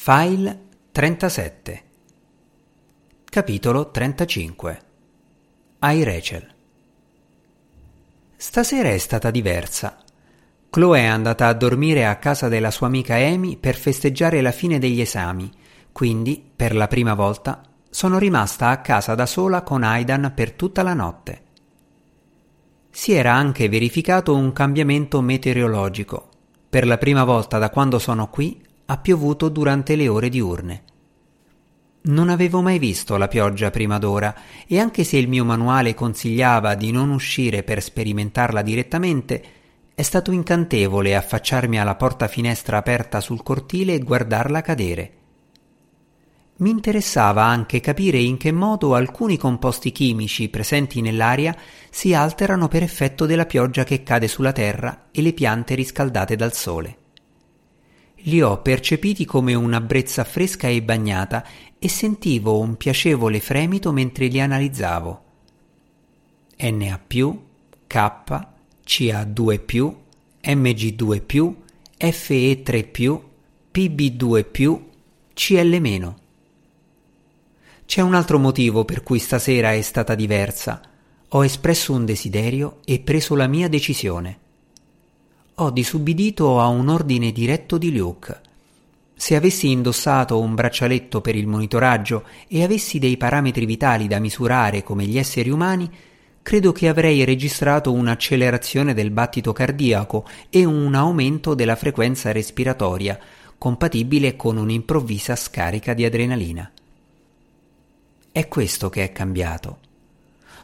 File 37 Capitolo 35 Ai Rachel Stasera è stata diversa. Chloe è andata a dormire a casa della sua amica Amy per festeggiare la fine degli esami, quindi, per la prima volta, sono rimasta a casa da sola con Aidan per tutta la notte. Si era anche verificato un cambiamento meteorologico. Per la prima volta da quando sono qui ha piovuto durante le ore diurne. Non avevo mai visto la pioggia prima d'ora e anche se il mio manuale consigliava di non uscire per sperimentarla direttamente, è stato incantevole affacciarmi alla porta finestra aperta sul cortile e guardarla cadere. Mi interessava anche capire in che modo alcuni composti chimici presenti nell'aria si alterano per effetto della pioggia che cade sulla terra e le piante riscaldate dal sole li ho percepiti come una brezza fresca e bagnata e sentivo un piacevole fremito mentre li analizzavo. Na+, K, Ca2+, Mg2+, Fe3+, Pb2+, Cl-. C'è un altro motivo per cui stasera è stata diversa. Ho espresso un desiderio e preso la mia decisione ho disubbidito a un ordine diretto di Luke. Se avessi indossato un braccialetto per il monitoraggio e avessi dei parametri vitali da misurare come gli esseri umani, credo che avrei registrato un'accelerazione del battito cardiaco e un aumento della frequenza respiratoria, compatibile con un'improvvisa scarica di adrenalina. È questo che è cambiato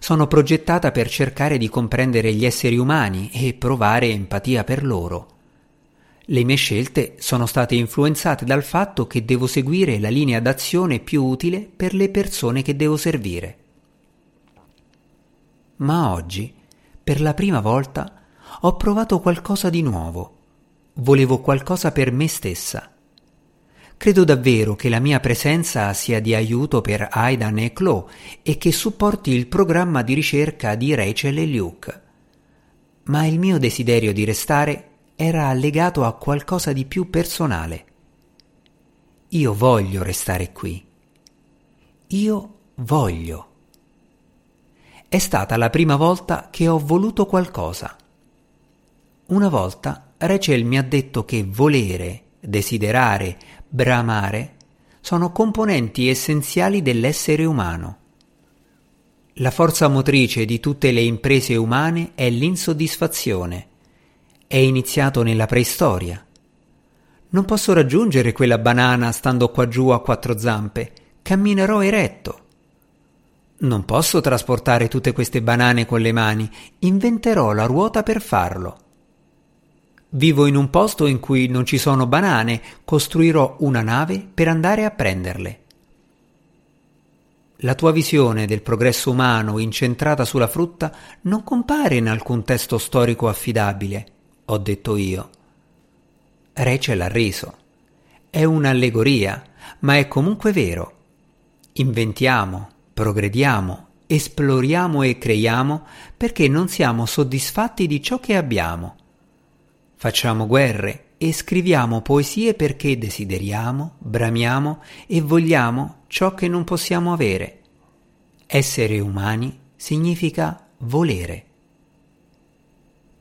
sono progettata per cercare di comprendere gli esseri umani e provare empatia per loro. Le mie scelte sono state influenzate dal fatto che devo seguire la linea d'azione più utile per le persone che devo servire. Ma oggi, per la prima volta, ho provato qualcosa di nuovo. Volevo qualcosa per me stessa. Credo davvero che la mia presenza sia di aiuto per Aidan e Chloe e che supporti il programma di ricerca di Rachel e Luke. Ma il mio desiderio di restare era legato a qualcosa di più personale. Io voglio restare qui. Io voglio. È stata la prima volta che ho voluto qualcosa. Una volta Rachel mi ha detto che volere, desiderare, bramare sono componenti essenziali dell'essere umano. La forza motrice di tutte le imprese umane è l'insoddisfazione. È iniziato nella preistoria. Non posso raggiungere quella banana stando qua giù a quattro zampe, camminerò eretto. Non posso trasportare tutte queste banane con le mani, inventerò la ruota per farlo. Vivo in un posto in cui non ci sono banane, costruirò una nave per andare a prenderle. La tua visione del progresso umano incentrata sulla frutta non compare in alcun testo storico affidabile, ho detto io. Rachel ha riso. È un'allegoria, ma è comunque vero. Inventiamo, progrediamo, esploriamo e creiamo perché non siamo soddisfatti di ciò che abbiamo Facciamo guerre e scriviamo poesie perché desideriamo, bramiamo e vogliamo ciò che non possiamo avere. Essere umani significa volere.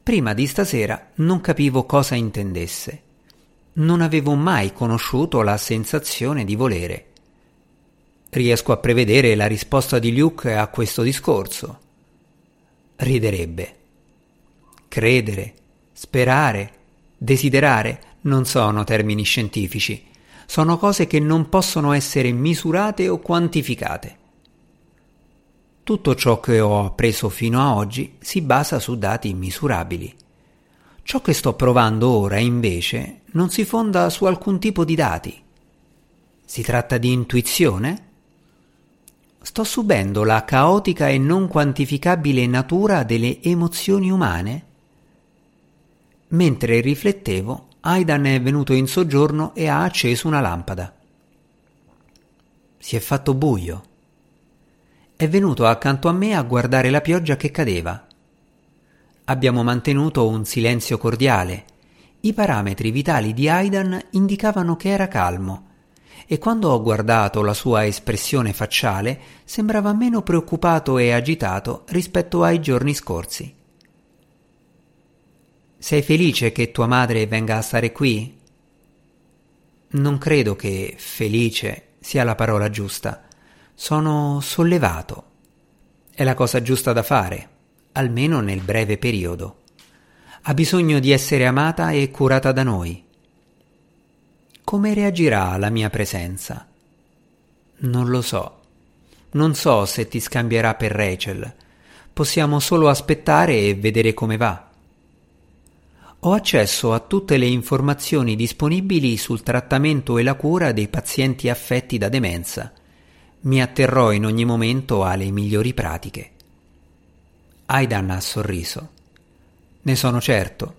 Prima di stasera non capivo cosa intendesse. Non avevo mai conosciuto la sensazione di volere. Riesco a prevedere la risposta di Luke a questo discorso. Riderebbe. Credere, Sperare, desiderare non sono termini scientifici, sono cose che non possono essere misurate o quantificate. Tutto ciò che ho appreso fino a oggi si basa su dati misurabili. Ciò che sto provando ora, invece, non si fonda su alcun tipo di dati. Si tratta di intuizione? Sto subendo la caotica e non quantificabile natura delle emozioni umane? Mentre riflettevo, Aidan è venuto in soggiorno e ha acceso una lampada. Si è fatto buio. È venuto accanto a me a guardare la pioggia che cadeva. Abbiamo mantenuto un silenzio cordiale. I parametri vitali di Aidan indicavano che era calmo. e quando ho guardato la sua espressione facciale sembrava meno preoccupato e agitato rispetto ai giorni scorsi. Sei felice che tua madre venga a stare qui? Non credo che felice sia la parola giusta. Sono sollevato. È la cosa giusta da fare, almeno nel breve periodo. Ha bisogno di essere amata e curata da noi. Come reagirà alla mia presenza? Non lo so. Non so se ti scambierà per Rachel. Possiamo solo aspettare e vedere come va. Ho accesso a tutte le informazioni disponibili sul trattamento e la cura dei pazienti affetti da demenza. Mi atterrò in ogni momento alle migliori pratiche. Aidan ha sorriso. Ne sono certo.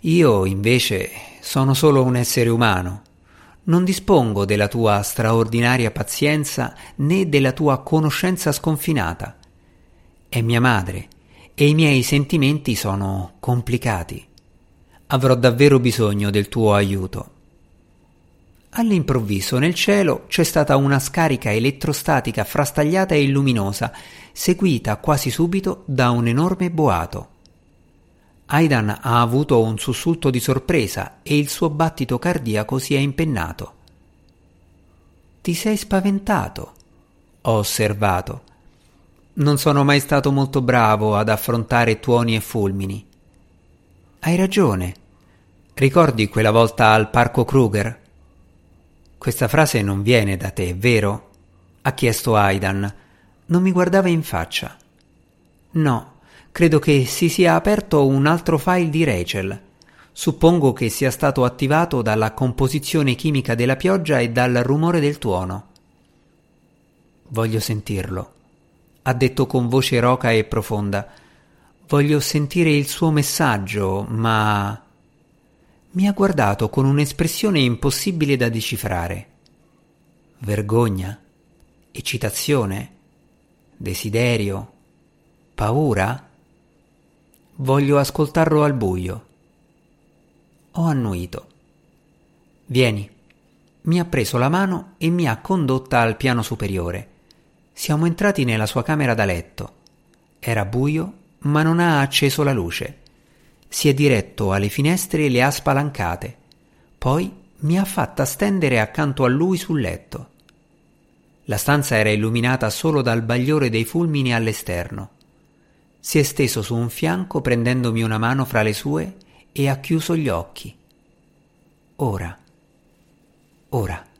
Io, invece, sono solo un essere umano. Non dispongo della tua straordinaria pazienza né della tua conoscenza sconfinata. È mia madre e i miei sentimenti sono complicati avrò davvero bisogno del tuo aiuto. All'improvviso nel cielo c'è stata una scarica elettrostatica frastagliata e luminosa, seguita quasi subito da un enorme boato. Aidan ha avuto un sussulto di sorpresa e il suo battito cardiaco si è impennato. Ti sei spaventato, ho osservato. Non sono mai stato molto bravo ad affrontare tuoni e fulmini. Hai ragione. Ricordi quella volta al parco Kruger? Questa frase non viene da te, vero? ha chiesto Aidan. Non mi guardava in faccia. No, credo che si sia aperto un altro file di Rachel. Suppongo che sia stato attivato dalla composizione chimica della pioggia e dal rumore del tuono. Voglio sentirlo, ha detto con voce roca e profonda. Voglio sentire il suo messaggio, ma... Mi ha guardato con un'espressione impossibile da decifrare. Vergogna? Eccitazione? Desiderio? Paura? Voglio ascoltarlo al buio. Ho annuito. Vieni. Mi ha preso la mano e mi ha condotta al piano superiore. Siamo entrati nella sua camera da letto. Era buio ma non ha acceso la luce. Si è diretto alle finestre e le ha spalancate. Poi mi ha fatta stendere accanto a lui sul letto. La stanza era illuminata solo dal bagliore dei fulmini all'esterno. Si è steso su un fianco prendendomi una mano fra le sue e ha chiuso gli occhi. Ora, ora.